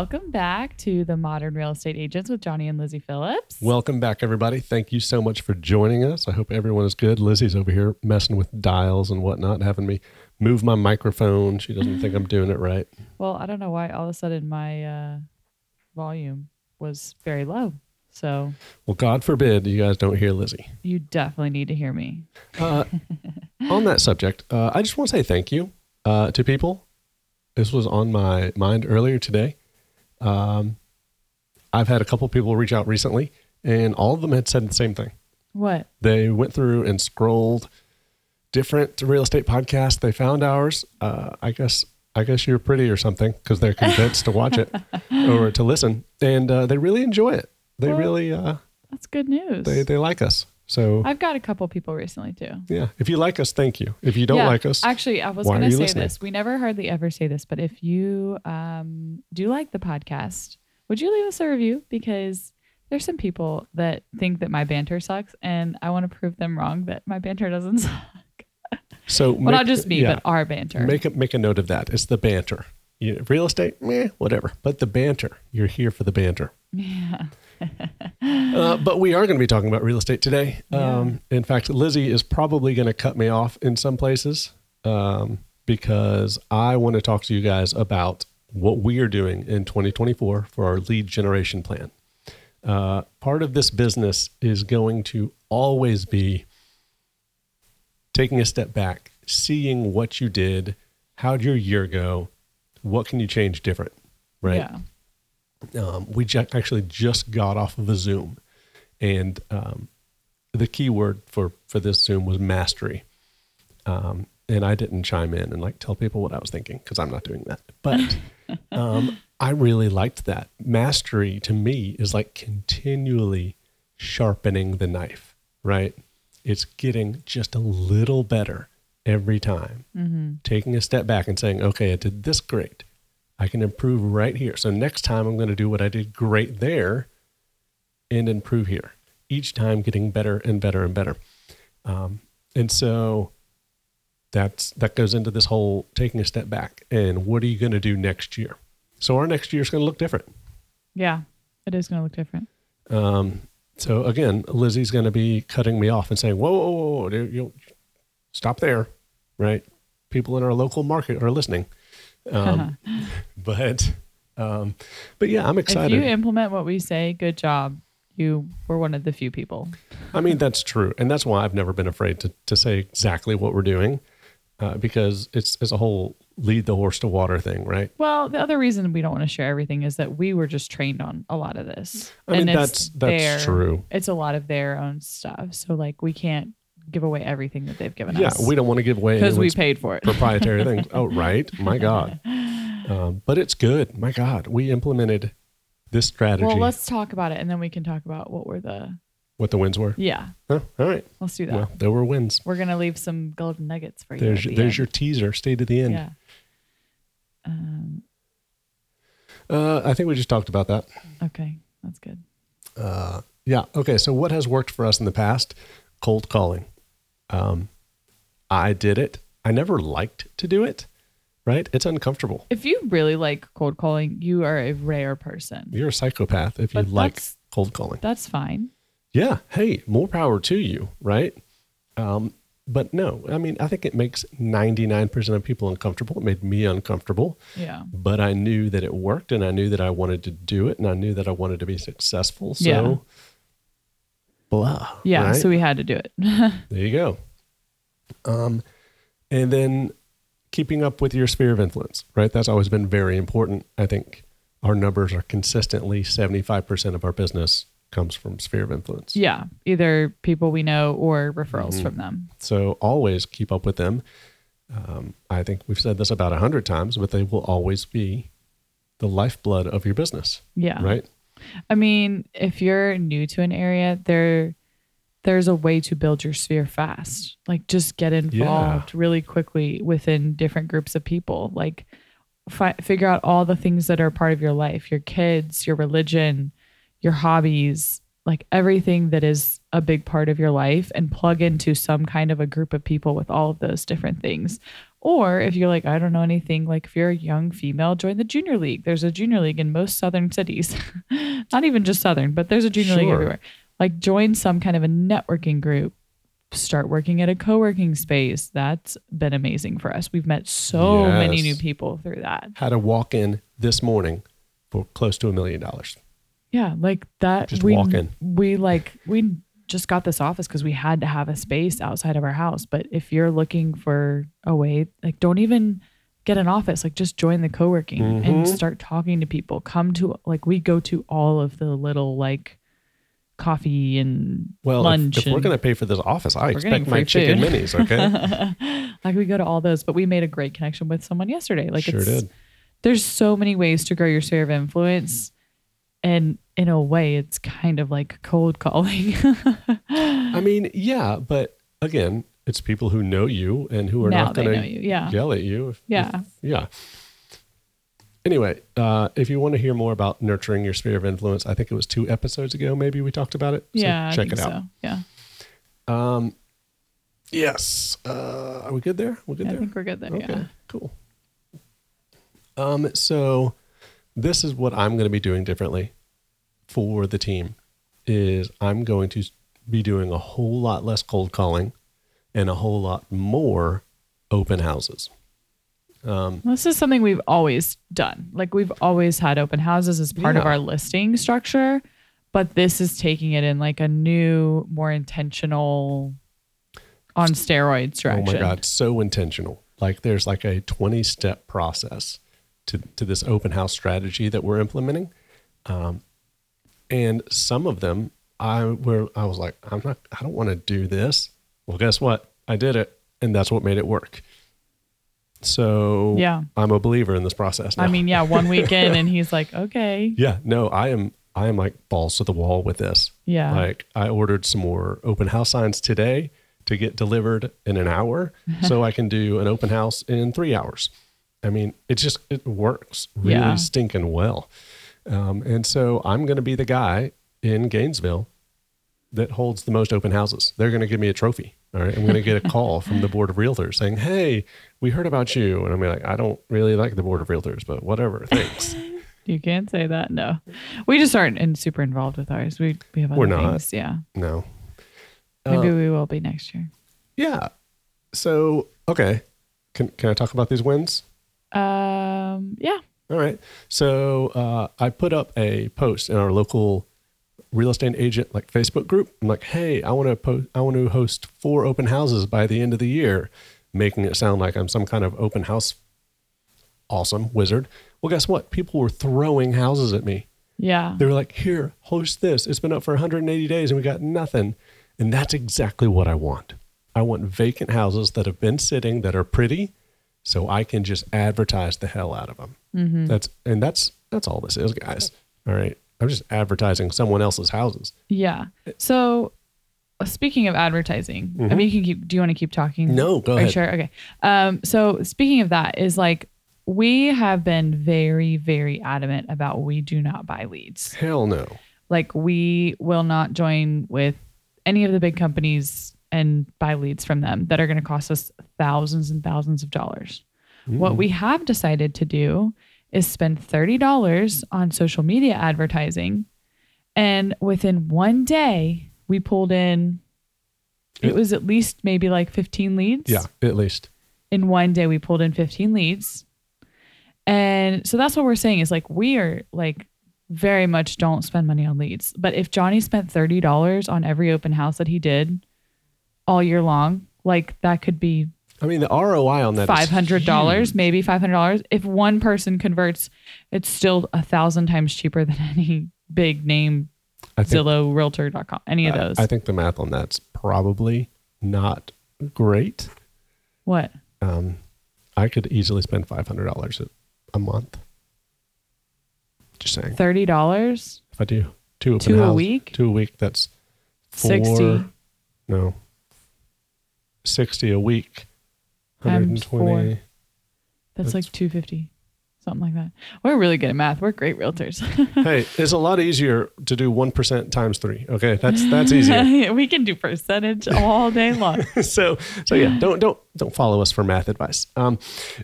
Welcome back to the Modern Real Estate Agents with Johnny and Lizzy Phillips. Welcome back, everybody. Thank you so much for joining us. I hope everyone is good. Lizzy's over here messing with dials and whatnot, having me move my microphone. She doesn't think I'm doing it right. Well, I don't know why all of a sudden my uh, volume was very low. So Well, God forbid you guys don't hear Lizzy. you definitely need to hear me. Uh, on that subject, uh, I just want to say thank you uh, to people. This was on my mind earlier today. Um, I've had a couple people reach out recently, and all of them had said the same thing. What? They went through and scrolled different real estate podcasts. They found ours. Uh, I guess I guess you're pretty or something because they're convinced to watch it or to listen, and uh, they really enjoy it. They Well, really uh, That's good news. they they like us. So I've got a couple people recently too. yeah, if you like us, thank you. If you don't Yeah, like us, Actually, I was going to say listening? this. We never hardly ever say this, but if you um, do like the podcast, would you leave us a review? Because there's some people that think that my banter sucks, and I want to prove them wrong that my banter doesn't suck. so Well, not just me, but our banter. Make a make a note of that. It's the banter. You, real estate, meh, whatever. But the banter, you're here for the banter. yeah. Uh, but we are going to be talking about real estate today. Yeah. Um, in fact, Lizzy is probably going to cut me off in some places um, because I want to talk to you guys about what we are doing in 2024 for our lead generation plan. Uh, part of this business is going to always be taking a step back, seeing what you did, how'd your year go, what can you change different, right? Yeah. Um, we ju- actually just got off of a Zoom, and um, the key word for for this Zoom was mastery. Um, and I didn't chime in and like tell people what I was thinking because I'm not doing that. But um, I really liked that. Mastery to me is like continually sharpening the knife, right? It's getting just a little better every time Mm-hmm. taking a step back and saying, okay, I did this great. I can improve right here. So next time I'm going to do what I did great there and improve here. Each time getting better and better and better. Um, and so that's that goes into this whole taking a step back and what are you going to do next year? So our next year is going to look different. Yeah. It is going to look different. Um, so again, Lizzy's going to be cutting me off and saying, "Whoa, whoa, whoa, whoa you stop there!" Right? People in our local market are listening. Um, but, um, but yeah, I'm excited. if you implement what we say, good job. You were one of the few people. I mean, that's true, and that's why I've never been afraid to to say exactly what we're doing, uh, because it's it's a whole lead the horse to water thing, right? Well, the other reason we don't want to share everything is that we were just trained on a lot of this. I mean, And that's that's their- true. It's a lot of their own stuff. So like we can't give away everything that they've given Yeah, us. Yeah, we don't want to give away because we paid for it. proprietary things. Oh, right. My God. Um, but it's good. My God. We implemented this strategy. Well, let's talk about it and then we can talk about what were the what the wins were. Yeah. All right. Let's do that. Well, there were wins. we're gonna leave some golden nuggets for you. There's at the there's end. your teaser. Stay to the end. Yeah. Um, Uh, I think we just talked about that. okay, that's good. Uh, yeah. Okay. So what has worked for us in the past? Cold calling. Um, I did it. I never liked to do it. Right? It's uncomfortable. If you really like cold calling, you are a rare person. You're a psychopath if you like cold calling. That's fine. Yeah. Hey, more power to you, right? Um, but no, I mean, I think it makes 99% of people uncomfortable. It made me uncomfortable, Yeah. but I knew that it worked and I knew that I wanted to do it and I knew that I wanted to be successful. So, Yeah. Blah. Yeah. right? So we had to do it. there you go. Um, and then keeping up with your sphere of influence, right? That's always been very important. I think our numbers are consistently 75% of our business comes from sphere of influence. yeah. Either people we know or referrals Mhm. from them. So always keep up with them. Um, I think we've said this about a hundred times, but they will always be the lifeblood of your business, Yeah. right? I mean, if you're new to an area, there there's a way to build your sphere fast. Like just get involved really quickly within different groups of people. Like fi- figure out all the things that are part of your life, your kids, your religion, your hobbies, like everything that is a big part of your life and plug into some kind of a group of people with all of those different things. Or if you're like, I don't know anything, like if you're a young female, join the junior league. There's a junior league in most southern cities. Not even just southern, but there's a junior league everywhere. Like join some kind of a networking group. Start working at a co-working space. That's been amazing for us. We've met so many new people through that. Had a walk in this morning for close to a million dollars. Yeah, like that. Just we, walk in. We like we just got this office because we had to have a space outside of our house. But if you're looking for a way, like don't even get an office. Like just join the co-working and Mhm. start talking to people. Come to like we go to all of the little like coffee and Well, if- lunch. if, we're and- going to pay for this office, I expect my chicken food. minis. Okay. like we go to all those, but we made a great connection with someone yesterday. Like Sure it's, did. There's so many ways to grow your sphere of influence, and in a way, it's kind of like cold calling. I mean, yeah, but again, it's people who know you and who are Now not going you, yeah. to yell at you. if- Yeah. if- yeah. Anyway, uh, if you want to hear more about nurturing your sphere of influence, I think it was two episodes ago. Maybe we talked about it. So yeah, check it out. So. Yeah, Um, yes. Uh, are we good there? We're good there. I think we're good there. Okay, Yeah. cool. Um, so this is what I'm going to be doing differently for the team is I'm going to be doing a whole lot less cold calling and a whole lot more open houses. Um, This is something we've always done. Like we've always had open houses as part of our listing structure, but this is taking it in like a new, more intentional, on steroids oh my God, so intentional. Like there's like a 20 step process to, to this open house strategy that we're implementing. Um, and some of them I where I was like, I'm not, I don't want to do this. Well, guess what? I did it, and that's what made it work. So Yeah. I'm a believer in this process. Now. I mean, yeah, one weekend, and he's like, okay, yeah, no, I am, I am like balls to the wall with this. yeah, Like I ordered some more open house signs today to get delivered in an hour, so I can do an open house in three hours. I mean, it just it works really Yeah. stinking well. Um, and so I'm going to be the guy in Gainesville that holds the most open houses. They're going to give me a trophy. All right. I'm going to get a call from the board of realtors saying, Hey, we heard about you. And I'm like, I don't really like the board of realtors, but whatever. Thanks. you can't say that. No, we just aren't in, super involved with ours. We we have other We're not. things. Yeah, no. maybe Uh, we will be next year. yeah. So, okay. Can, can I talk about these wins? Um, yeah, All right. So uh, I put up a post in our local real estate agent like Facebook group. I'm like, hey, I want to post. I want to host four open houses by the end of the year, making it sound like I'm some kind of open house awesome wizard. Well, guess what? People were throwing houses at me. yeah, They were like, here, host this. It's been up for 180 days and we got nothing. And that's exactly what I want. I want vacant houses that have been sitting that are pretty so I can just advertise the hell out of them. Mm-hmm. That's and that's that's all this is, guys. All right. I'm just advertising someone else's houses. yeah. So, uh, speaking of advertising, I mean, you can keep. Do you want to keep talking? Mm-hmm. No, go Are you ahead. sure? Okay. Um, so speaking of that, is like we have been very, very adamant about we do not buy leads. Hell no. Like we will not join with any of the big companies and buy leads from them that are going to cost us thousands and thousands of dollars. What we mm. have decided to do is spend $30 on social media advertising. And within one day, we pulled in, it was at least maybe like 15 leads Yeah, at least. in one day we pulled in 15 leads and so that's what we're saying is like we are like very much don't spend money on leads but if johnny spent $30 on every open house that he did all year long. Like that could be I mean, the ROI on that $500 maybe $500 if one person converts it's still a thousand times cheaper than any big name I think, zillow realtor.com any of those. I think the math on that's probably not great. what? Um, I could easily spend five hundred dollars a month. Just saying, $30 if I do two open Two a week? two a week, that's four, 60 No, sixty a week. 120. That's, That's- like 250 something like that. We're really good at math. We're great realtors. hey, it's a lot easier to do one percent times three. Okay, that's that's easier. we can do percentage all day long. so so yeah, don't don't don't follow us for math advice. Um,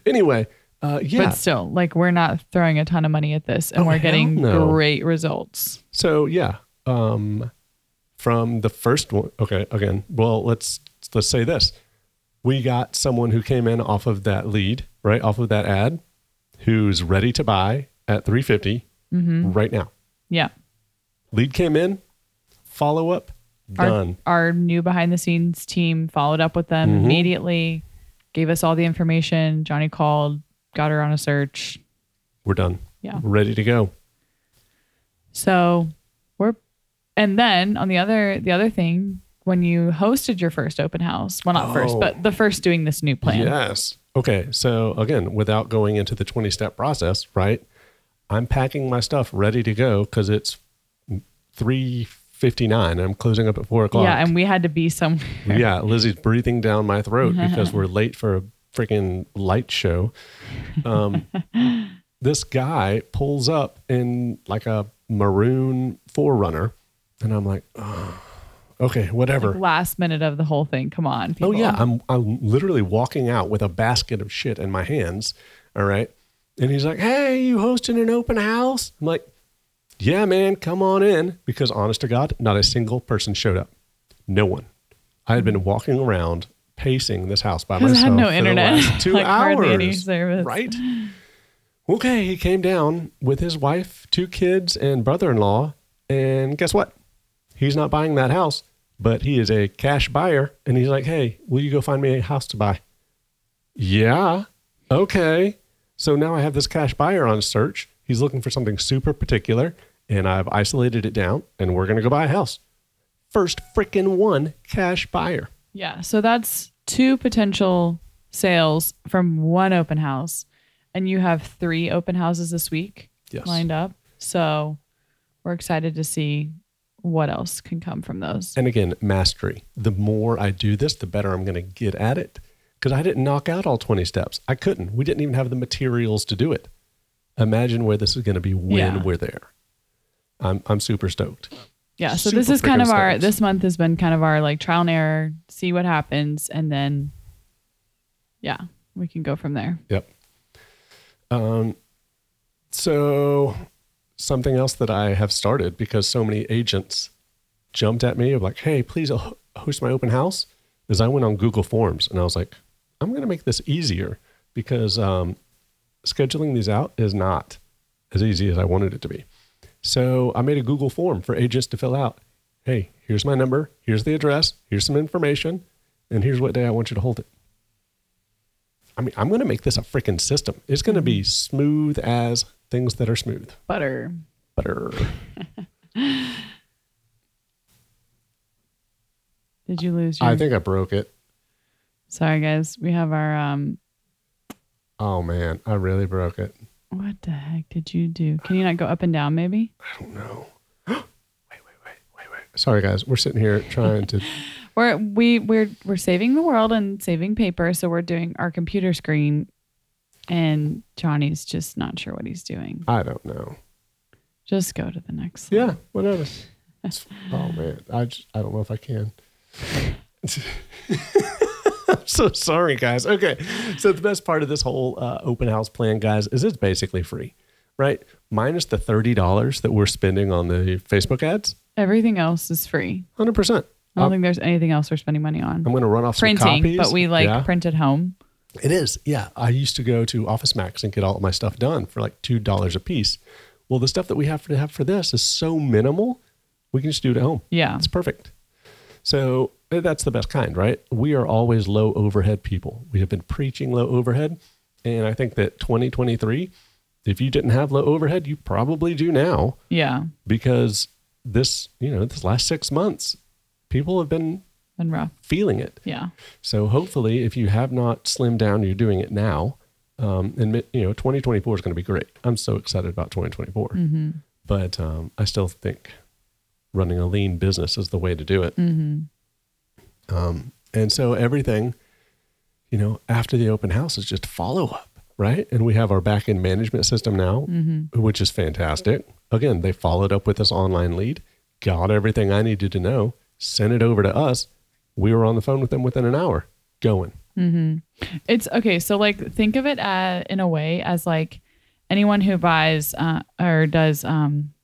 anyway, uh, yeah. But still, like we're not throwing a ton of money at this, and Oh, we're getting no. great results. So yeah, um, from the first one. Okay, again. Well, let's let's say this: we got someone who came in off of that lead, right, off of that ad, who's ready to buy at three right now. Yeah. Lead came in, follow up, done. our new behind the scenes team followed up with them Mhm. immediately, gave us all the information. Johnny called, got her on a search. We're done. Yeah. ready to go. So and then on the other, the other thing, when you hosted your first open house, well, not first, Oh. but the first doing this new plan. Yes. Okay. So again, without going into the 20 step process, right? I'm packing my stuff ready to go because it's 359. I'm closing up at four o'clock. Yeah. And we had to be somewhere. yeah. Lizzy's breathing down my throat because we're late for a freaking light show. Um, this guy pulls up in like a maroon 4Runner. And I'm like, "Oh, okay, whatever. Last minute of the whole thing. Come on. Oh yeah, I'm I'm literally walking out with a basket of shit in my hands. All right. And he's like, Hey, you hosting an open house? I'm like, Yeah, man, come on in. Because honest to God, not a single person showed up. No one. I had been walking around pacing this house by myself. it had no internet. two like hours. Right? Okay, he came down with his wife, two kids, and brother in law. And guess what? He's not buying that house, but he is a cash buyer. And he's like, hey, will you go find me a house to buy? Yeah. Okay. So now I have this cash buyer on search. He's looking for something super particular, and I've isolated it down, and we're going to go buy a house. First freaking one cash buyer. Yeah. So that's two potential sales from one open house. And you have three open houses this week Yes. lined up. So we're excited to see what else can come from those. And again, mastery. The more I do this, the better I'm going to get at it. Because I didn't knock out all 20 steps. I couldn't. We didn't even have the materials to do it. Imagine where this is going to be when Yeah. we're there. I'm, I'm super stoked. Yeah. So Super this is kind of our, this month has been kind of our like trial and error, see what happens. And then, yeah, we can go from there. Yep. Um, so something else that I have started because so many agents jumped at me of like, "Hey, please host my open house," is I went on Google Forms and I was like, "I'm going to make this easier because um, scheduling these out is not as easy as I wanted it to be." So I made a Google form for agents to fill out. Hey, here's my number. Here's the address. Here's some information, and here's what day I want you to hold it. I mean, I'm going to make this a freaking system. It's going to be smooth as things that are smooth. Butter. Butter. Did you lose your? I think I broke it. Sorry, guys. We have our, um, Oh man, I really broke it. what the heck did you do? Can you not go up and down maybe? I don't know. wait, wait, wait, wait, wait. Sorry, guys. We're sitting here trying to. We're we we're we're saving the world and saving paper, so we're doing our computer screen, and Johnny's just not sure what he's doing. I don't know. Just go to the next. Slide. Yeah, whatever. Oh man, I just, I don't know if I can. I'm so sorry, guys. Okay, so the best part of this whole uh, open house plan, guys, is it's basically free, right? Minus the thirty dollars that we're spending on the Facebook ads, Everything else is free. hundred percent. I don't think there's anything else we're spending money on. I'm going to run off some Printing, copies. but we like Yeah. print at home. It is. Yeah. I used to go to Office Max and get all of my stuff done for like $2 a piece. Well, the stuff that we have to have for this is so minimal, we can just do it at home. Yeah. It's perfect. So eh, that's the best kind, right? We are always low overhead people. We have been preaching low overhead. And I think that 2023, if you didn't have low overhead, you probably do now Yeah. because this, you know, this last six months, people have been And rough. feeling it. Yeah. So hopefully, if you have not slimmed down, you're doing it now. Um, and you know, 2024 is going to be great. I'm so excited about 2024. Mm-hmm. But um, I still think running a lean business is the way to do it. Mm-hmm. Um, and so everything, you know, after the open house is just follow up. right? And we have our back end management system now, which is fantastic. Again, they followed up with this online lead, got everything I needed to know, sent it over to us. We were on the phone with them within an hour going. It's okay. So like think of it uh in a way as like anyone who buys uh, or does um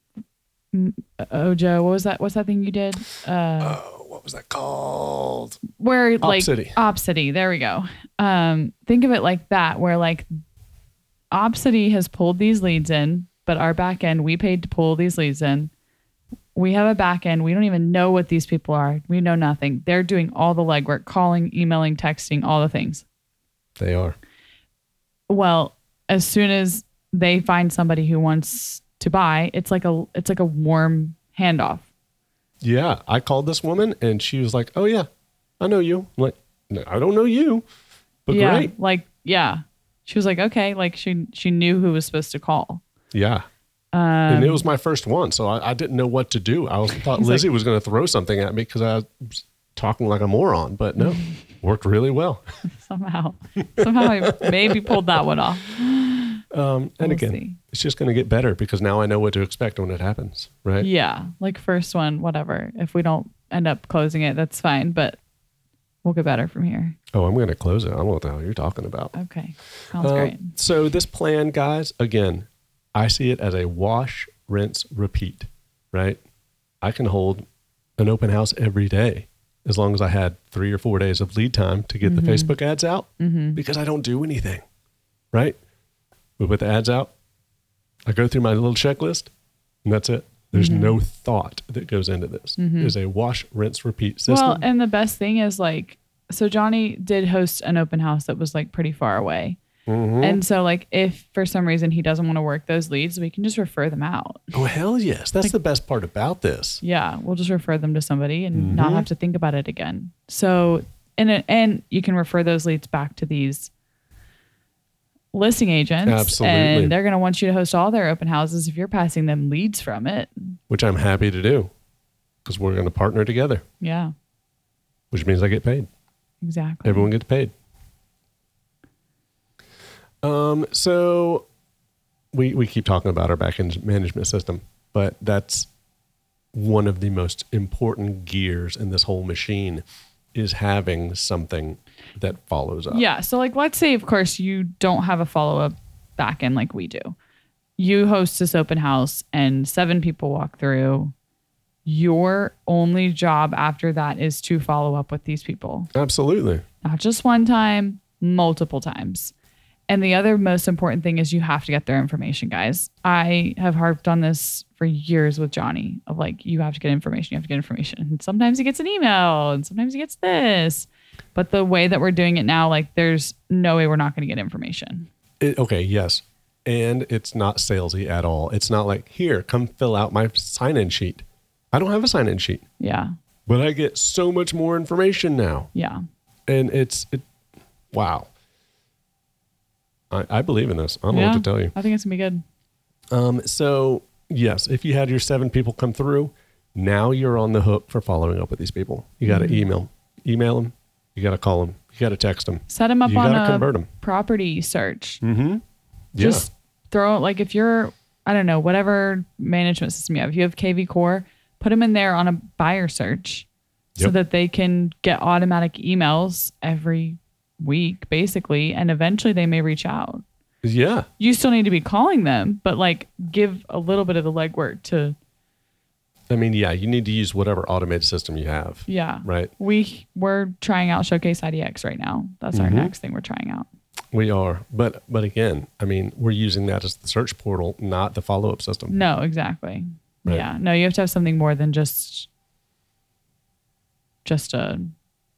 m- Ojo, what was that? What's that thing you did? Uh, Oh, what was that called? where like Opcity. Opcity. There we go. Um, think of it like that, where like Opcity has pulled these leads in, but our back end we paid to pull these leads in. We have a back end. We don't even know what these people are. We know nothing. They're doing all the legwork, calling, emailing, texting, all the things. They are. Well, as soon as they find somebody who wants to buy, it's like a it's like a warm handoff. Yeah, I called this woman and she was like, "Oh yeah, I know you." I'm like, no, I don't know you, but yeah, great. like yeah. She was like, okay, like she she knew who was supposed to call. Yeah, Um, and it was my first one, so I, I didn't know what to do. I was thought Lizzy was going to throw something at me because I was talking like a moron, but no, worked really well. somehow somehow I maybe pulled that one off. Um, and We'll again, see. it's just going to get better because now I know what to expect when it happens, right? Yeah, like first one, whatever. If we don't end up closing it, that's fine, but we'll get better from here. Oh, I'm going to close it. I don't know what the hell you're talking about. Okay, sounds Um, great. So this plan, guys, again, I see it as a wash, rinse, repeat, right? I can hold an open house every day as long as I had three or four days of lead time to get the mm-hmm. Facebook ads out mm-hmm. because I don't do anything, right? We put the ads out. I go through my little checklist and that's it. There's mm-hmm. no thought that goes into this. It's a wash, rinse, repeat system. Well, and the best thing is like, so Johnny did host an open house that was like pretty far away. Mhm. And so, like, if for some reason he doesn't want to work those leads, we can just refer them out. oh, hell yes. That's the best part about this. Yeah, we'll just refer them to somebody and Mm-hmm. not have to think about it again. So, and and you can refer those leads back to these listing agents, Absolutely. and they're going to want you to host all their open houses if you're passing them leads from it. which I'm happy to do because we're going to partner together, Yeah, which means I get paid. exactly. Everyone gets paid. Um, so we we keep talking about our back end management system, but that's one of the most important gears in this whole machine is having something that follows up. Yeah. So, like, let's say, of course, you don't have a follow up back end like we do. You host this open house and seven people walk through. Your only job after that is to follow up with these people, Absolutely. not just one time, multiple times. And the other most important thing is you have to get their information, guys. I have harped on this for years with Johnny of like, you have to get information, you have to get information. And sometimes he gets an email and sometimes he gets this. But the way that we're doing it now, like, there's no way we're not going to get information. It, okay, yes. And it's not salesy at all. It's not like, here, come fill out my sign in sheet. I don't have a sign in sheet, Yeah. but I get so much more information now. Yeah. and it's it, wow. I, I believe in this. I don't know what to tell you. I think it's to be good. Um, so yes, if you had your seven people come through, now you're on the hook for following up with these people. You got to Mm-hmm. email, email them. You got to call them. You got to text them. Set them up You on gotta a convert 'em. property search. Mm-hmm. Yeah. Just throw like if you're I don't know whatever management system you have. If you have kvCORE, put them in there on a buyer search so Yep. that they can get automatic emails every week, basically, and eventually they may reach out. yeah. You still need to be calling them, but like give a little bit of the legwork to I mean, yeah. You need to use whatever automated system you have. yeah. Right. We we're trying out Showcase IDX right now. That's our Mhm. next thing we're trying out. We are, but but again, I mean, we're using that as the search portal, not the follow up system. No, exactly. Right. Yeah. No, you have to have something more than just just a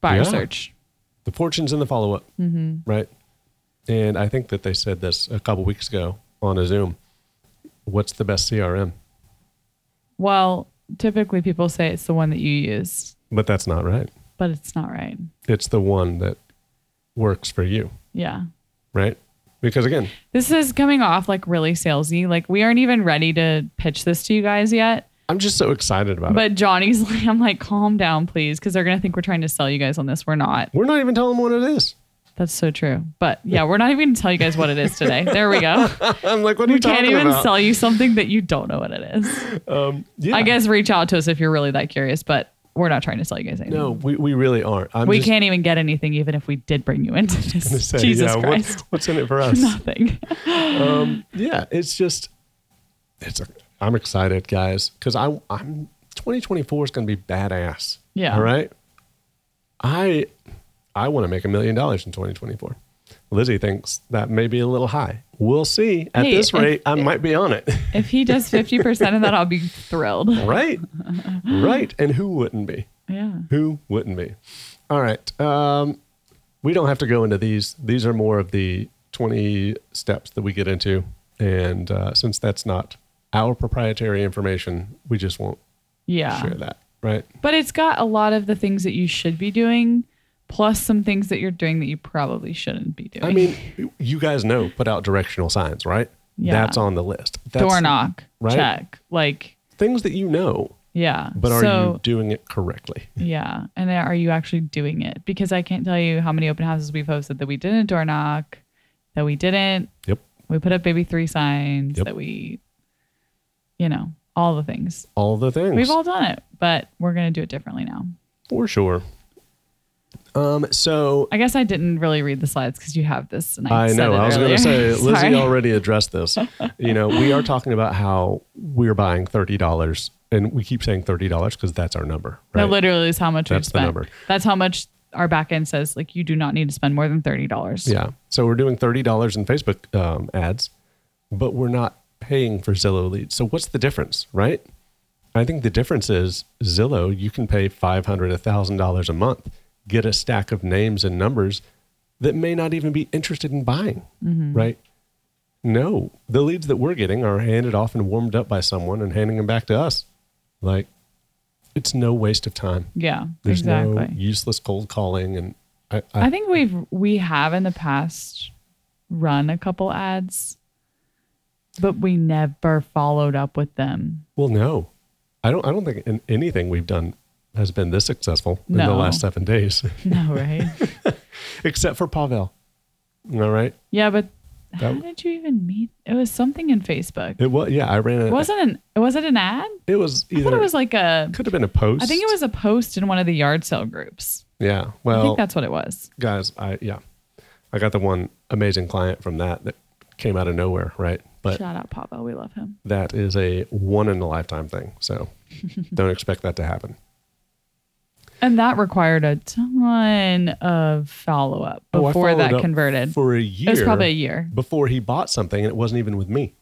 buyer Yeah. search. The fortune's in the follow up. Mm-hmm. right? And I think that they said this a couple weeks ago on a Zoom. What's the best CRM? Well, typically people say it's the one that you use, But that's not right. but it's not right. It's the one that works for you, Yeah. right? Because again, This is coming off like really salesy. Like we aren't even ready to pitch this to you guys yet. I'm just so excited about it. But Johnny's like, I'm like, calm down, please, because they're gonna think we're trying to sell you guys on this. We're not. We're not even telling them what it is. That's so true. But yeah, we're not even going to tell you guys what it is today. There we go. I'm like, what are you We you can't even about? sell you something that you don't know what it is. um, yeah. I guess reach out to us if you're really that curious, but we're not trying to sell you guys anything. No, we, we really aren't. I'm we just can't even get anything, even if we did bring you into this. say, Jesus yeah, what- Christ. what's in it for us? Nothing. um, yeah, it's just, it's. A, I'm excited, guys, because I I'm 2024 is going to be badass. Yeah. All right. I I want to make a million dollars in 2024. Lizzy thinks that may be a little high. We'll see. At Hey, this if- rate, I might be on it. If he does 50% of that, I'll be thrilled. right. Right. And who wouldn't be? Yeah. Who wouldn't be? All right. Um, we don't have to go into these. These are more of the 20 steps that we get into. And uh, since that's not our proprietary information, we just won't Yeah. share that. Right. But it's got a lot of the things that you should be doing, plus some things that you're doing that you probably shouldn't be doing. I mean, you guys know put out directional signs, right? Yeah. That's on the list. That's door knock, right? check. Like, Things that you know, yeah. but are so, you doing it correctly? Yeah. And are you actually doing it? Because I can't tell you how many open houses we've hosted that we didn't door knock, that we didn't. Yep. We put up baby three signs, Yep. that we, you know, all the things. All the things. We've all done it, but we're going to do it differently now. for sure. Um, so I guess I didn't really read the slides because you have this. And I, I know. I was going to say, Lizzy already addressed this. you know, we are talking about how we're buying thirty dollars, and we keep saying thirty dollars because that's our number. Right? That literally is how much we've That's the number. That's how much our back end says. Like you do not need to spend more than thirty dollars. yeah. So we're doing thirty dollars in Facebook um, ads, but we're not paying for Zillow leads. So what's the difference, right? I think the difference is Zillow. You can pay five hundred, thousand dollars $1,000 a month, get a stack of names and numbers that may not even be interested in buying, mm-hmm. right? No, the leads that we're getting are handed off and warmed up by someone and handing them back to us. Like, it's no waste of time. Yeah. There's exactly. no useless cold calling, and I, I, I think we've we have in the past run a couple ads, but we never followed up with them. well, no, I don't. I don't think in anything we've done has been this successful in the last seven days, No, right? except for Pavel. All right, yeah, but how That- did you even meet? It was something in Facebook. it was. Yeah, I ran it. It wasn't an was it an ad? It was I thought it was like a could have been a post. I think it was a post in one of the yard sale groups. Yeah. Well, I think that's what it was. guys, I yeah, I got the one amazing client from that that came out of nowhere, right? But Shout out Papa, we love him. that is a one in a lifetime thing. So don't expect that to happen. And that required a ton of follow up Oh, I before followed that up converted. for a year. It was probably a year. before he bought something, and it wasn't even with me.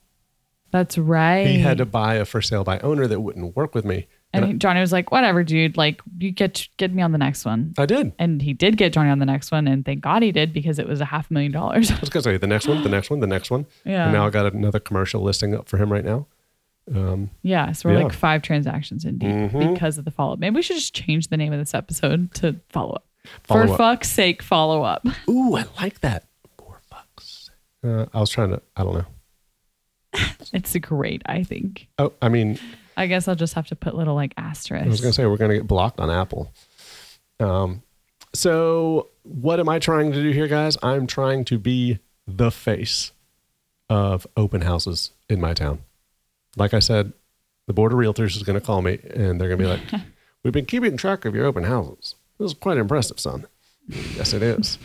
That's right. He had to buy a for sale by owner that wouldn't work with me, and Johnny was like, "Whatever, dude. Like, you get get me on the next one." I did. And he did get Johnny on the next one, and thank God he did because it was a half a million dollars. I was gonna say the next one, the next one, the next one. Yeah. And now I got another commercial listing up for him right now. Um, yeah, so we're Yeah. like five transactions in deep Mhm. because of the follow up. Maybe we should just change the name of this episode to follow up. Follow For up. fuck's sake, follow up. ooh, I like that. For fuck's. Uh, I was trying to. I don't know. It's great, I think. Oh, I mean, I guess I'll just have to put little like asterisks. I was gonna say we're gonna get blocked on Apple. Um, so what am I trying to do here, guys? I'm trying to be the face of open houses in my town. Like I said, the board of realtors is gonna call me and they're gonna be like, "We've been keeping track of your open houses. This is quite impressive, son." yes, it is.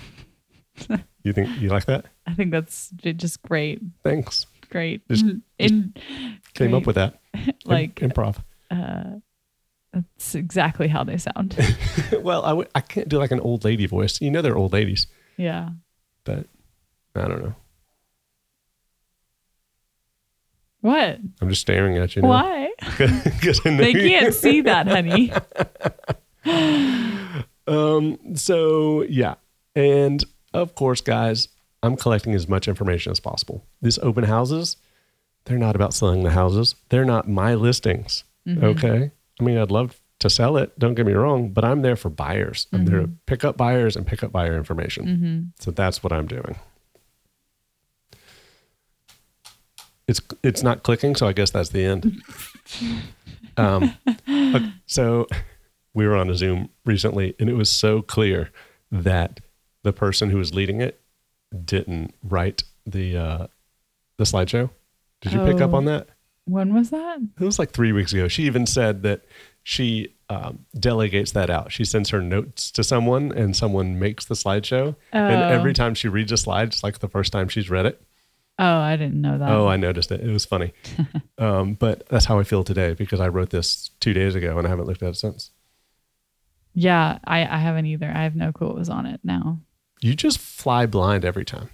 you think you like that? I think that's just great. Thanks. Great. Just- Mm, In, Came up with that. Im- like improv. that's exactly how they sound. well, I w- I can't do like an old lady voice. You know they're old ladies, yeah. but I don't know. What? I'm just staring at you. now. Why? 'Cause I know They can't see that, honey. Um. So yeah, and of course, guys, I'm collecting as much information as possible. These open houses, they're not about selling the houses. They're not my listings. Mm-hmm. Okay. I mean, I'd love to sell it. Don't get me wrong, but I'm there for buyers. I'm there mm-hmm. to pick up buyers and pick up buyer information. Mm-hmm. So that's what I'm doing. It's it's not clicking, so I guess that's the end. um, okay, so we were on a Zoom recently, and it was so clear that the person who was leading it didn't write the uh, the slideshow. Did you pick up Oh. on that? When was that? It was like three weeks ago. She even said that she um, delegates that out. She sends her notes to someone, and someone makes the slideshow. And Oh. every time she reads a slide, it's like the first time she's read it. Oh, I didn't know that. Oh, I noticed it. It was funny. um, but that's how I feel today because I wrote this two days ago and I haven't looked at it since. yeah, I, I haven't either. I have no clue what was on it now. You just fly blind every time.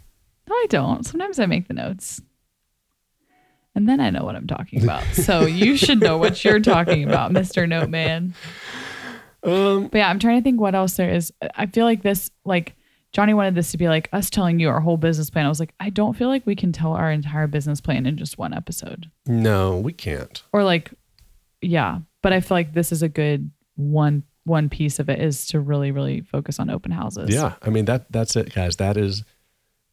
No, I don't. Sometimes I make the notes. And then I know what I'm talking about. So you should know what you're talking about, Mr. Note Man. Um, But yeah, I'm trying to think what else there is. I feel like this, like Johnny wanted this to be like us telling you our whole business plan. I was like, I don't feel like we can tell our entire business plan in just one episode. no, we can't. Or like, yeah. But I feel like this is a good one one piece of it is to really, really focus on open houses. Yeah, I mean that that's it, guys. That is,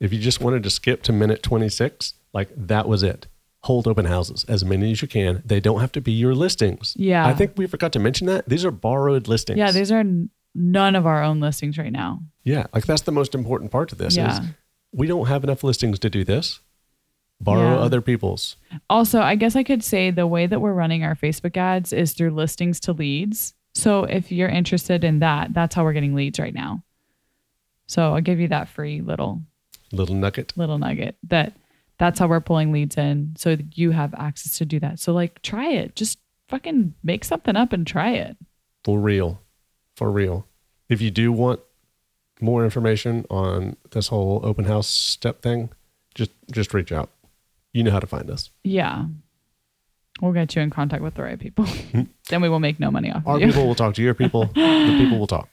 if you just wanted to skip to minute twenty six, like that was it. Hold open houses as many as you can. They don't have to be your listings. Yeah. I think we forgot to mention that these are borrowed listings. Yeah, these are none of our own listings right now. yeah, like that's the most important part of this. Yeah. Is we don't have enough listings to do this. Borrow Yeah. other people's. Also, I guess I could say the way that we're running our Facebook ads is through listings to leads. So if you're interested in that, that's how we're getting leads right now. So I'll give you that free little Little nugget. little nugget that that's how we're pulling leads in so you have access to do that. So like try it. Just fucking make something up and try it. For real. For real. If you do want more information on this whole open house step thing, just just reach out. You know how to find us. Yeah. We'll get you in contact with the right people. then we will make no money off Our of you. people will talk to your people. the people will talk.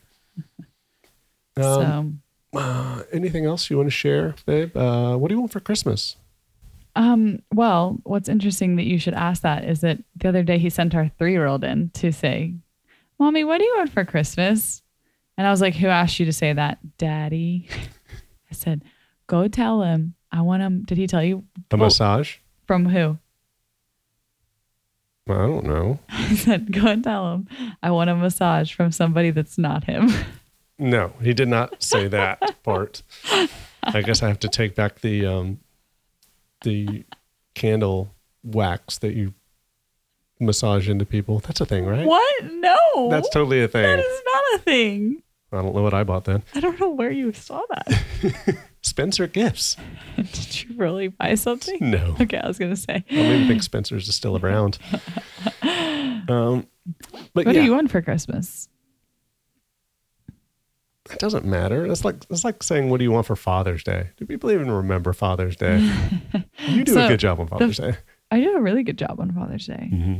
Um, so uh, anything else you want to share, babe? Uh, what do you want for Christmas? Um, well, what's interesting that you should ask that is that the other day he sent our three year old in to say, Mommy, what do you want for Christmas? And I was like, Who asked you to say that? Daddy. I said, Go tell him. I want him. Did he tell you A Oh. massage? from who? I don't know. I said, Go and tell him I want a massage from somebody that's not him. No, he did not say that part. I guess I have to take back the um, the candle wax that you massage into people. That's a thing, right? What? No. That's totally a thing. is not a thing. I don't know what I bought then. I don't know where you saw that. Spencer Gifts. Did you really buy something? No. Okay, I was gonna say. I don't even think Spencer's is still around. Um, but What yeah, do you want for Christmas? it doesn't matter. It's like it's like saying, "What do you want for Father's Day?" Do people even remember Father's Day? you do a good job on Father's Day. I do a really good job on Father's Day. Mm-hmm.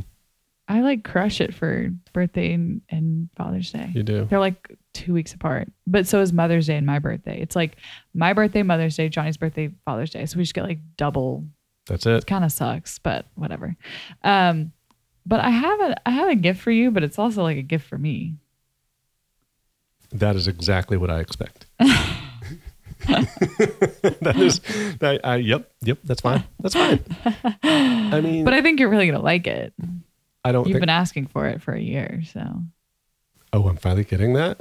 I like crush it for birthday and, and Father's Day. You do. They're like two weeks apart. But so is Mother's Day and my birthday. It's like my birthday, Mother's Day, Johnny's birthday, Father's Day. So we just get like double. That's it. It kind of sucks, but whatever. Um, but I have a I have a gift for you, but it's also like a gift for me. That is exactly what I expect. that is, I, yep, yep. That's fine. That's fine. I mean, But I think you're really gonna like it. I don't You've think. been asking for it for a year, so oh, I'm finally getting that.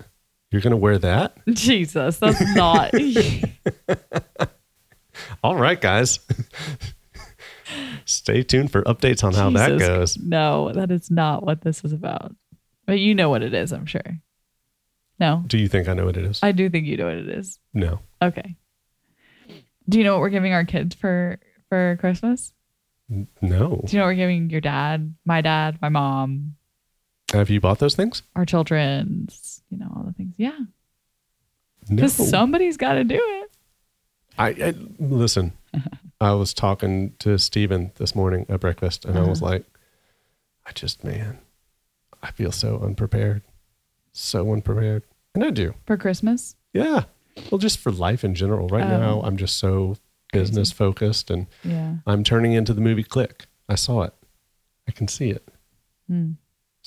You're gonna wear that? Jesus, that's not. All right, guys. Stay tuned for updates on how that goes. No, that is not what this is about. But you know what it is, I'm sure. No, Do you think I know what it is? I do think you know what it is. no. Okay. Do you know what we're giving our kids for for Christmas? No. Do you know what we're giving your dad, my dad, my mom, Have you bought those things? our children's, you know, all the things? Yeah. No. Because somebody's got to do it. I, I listen. I was talking to Steven this morning at breakfast, and I was Uh-huh. like, I just, man, I feel so unprepared, so unprepared, and I do. For Christmas? Yeah. Well, just for life in general. Right Oh. now, I'm just so business focused, and Yeah. I'm turning into the movie Click. I saw it. I can see it. Hmm.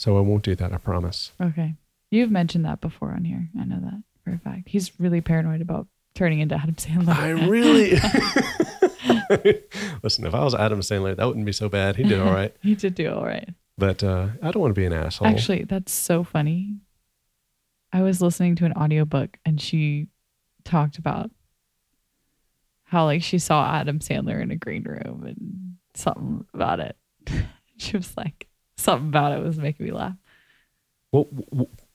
So I won't do that. I promise. Okay. You've mentioned that before on here. I know that for a fact. He's really paranoid about turning into Adam Sandler. I really. Listen, if I was Adam Sandler, that wouldn't be so bad. He did all right. he did do all right. But uh, I don't want to be an asshole. Actually, that's so funny. I was listening to an audiobook and she talked about how like she saw Adam Sandler in a green room and something about it. she was like something about it was making me laugh. Well,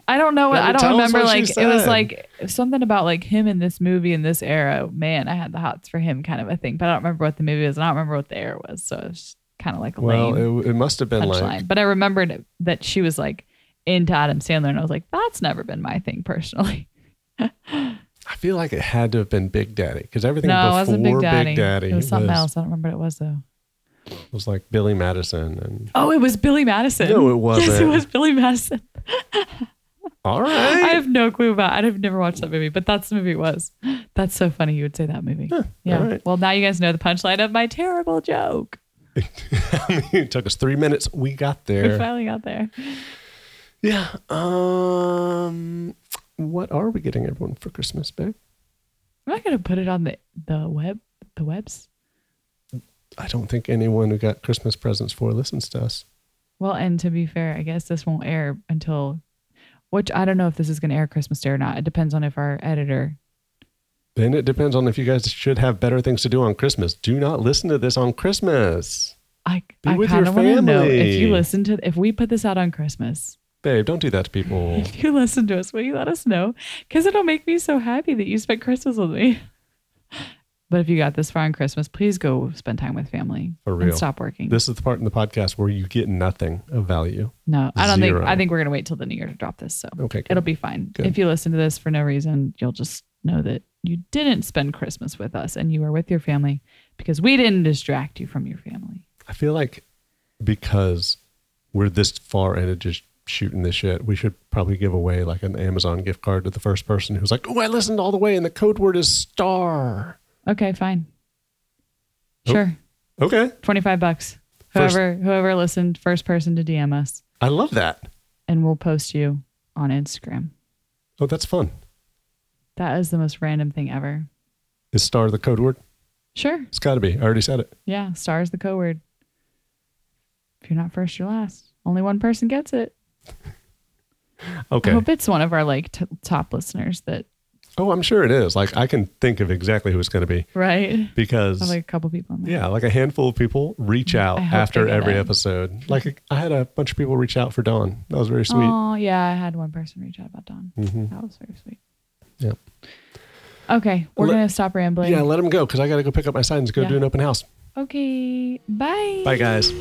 I don't know. what I don't remember. Like it was like something about like him in this movie in this era. Man, I had the hots for him kind of a thing, but I don't remember what the movie was. and I don't remember what the era was. So it's kind of like a well, it, it must have been punchline. like but I remembered that she was like into Adam Sandler, and I was like, that's never been my thing personally. I feel like it had to have been Big Daddy because everything no, before Big Daddy. Daddy it was something was, else. I don't remember what it was though. Was like Billy Madison and Oh, it was Billy Madison. No, it wasn't. Yes, it wasn't. Billy Madison. all I have no clue about. I've never watched that movie, but that's the movie it was. That's so funny. You would say that movie. yeah. all right. Well, now you guys know the punchline of my terrible joke. it took us three minutes. We got there. We finally got there. Yeah. Um. What are we getting everyone for Christmas, babe? I'm not gonna put it on the the web, the webs. I don't think anyone who got Christmas presents for listens to us. Well, and to be fair, I guess this won't air until, which I don't know if this is gonna air Christmas Day or not. It depends on if our editor. Then it depends on if you guys should have better things to do on Christmas. Do not listen to this on Christmas. I Be I kind of want to know if you listen to if we put this out on Christmas. Babe, don't do that to people. If you listen to us, will you let us know? Because it'll make me so happy that you spent Christmas with me. But if you got this far on Christmas, please go spend time with family For and real. stop working. This is the part in the podcast where you get nothing of value. no, I don't Zero. think. I think we're gonna wait till the new year to drop this. So Okay. good. it'll be fine. Good. If you listen to this for no reason, you'll just know that you didn't spend Christmas with us and you were with your family because we didn't distract you from your family. I feel like because we're this far into just shooting this shit, we should probably give away like an Amazon gift card to the first person who's like, "Oh, I listened all the way, and the code word is star." Okay, fine. Oh. Sure, Okay, twenty five bucks. First- Whoever whoever listened, first person to DM us, I love that. and we'll post you on Instagram. Oh, that's fun. That is the most random thing ever. Is star the code word? Sure. It's got to be. I already said it. Yeah. Star is the code word. If you're not first, you're last. Only one person gets it. Okay. I hope it's one of our like t- top listeners that, Oh, I'm sure it is. Like I can think of exactly who it's going to be right? because like a couple people yeah, like a handful of people reach out after every episode. Like I had a bunch of people reach out for Dawn. That was very sweet. Oh, yeah. I had one person reach out about Dawn. Mhm. That was very sweet. Yep. Okay. We're Let- going to stop rambling. Yeah, let him go because I got to go pick up my signs go Yeah. do an open house. Okay. Bye. Bye, guys.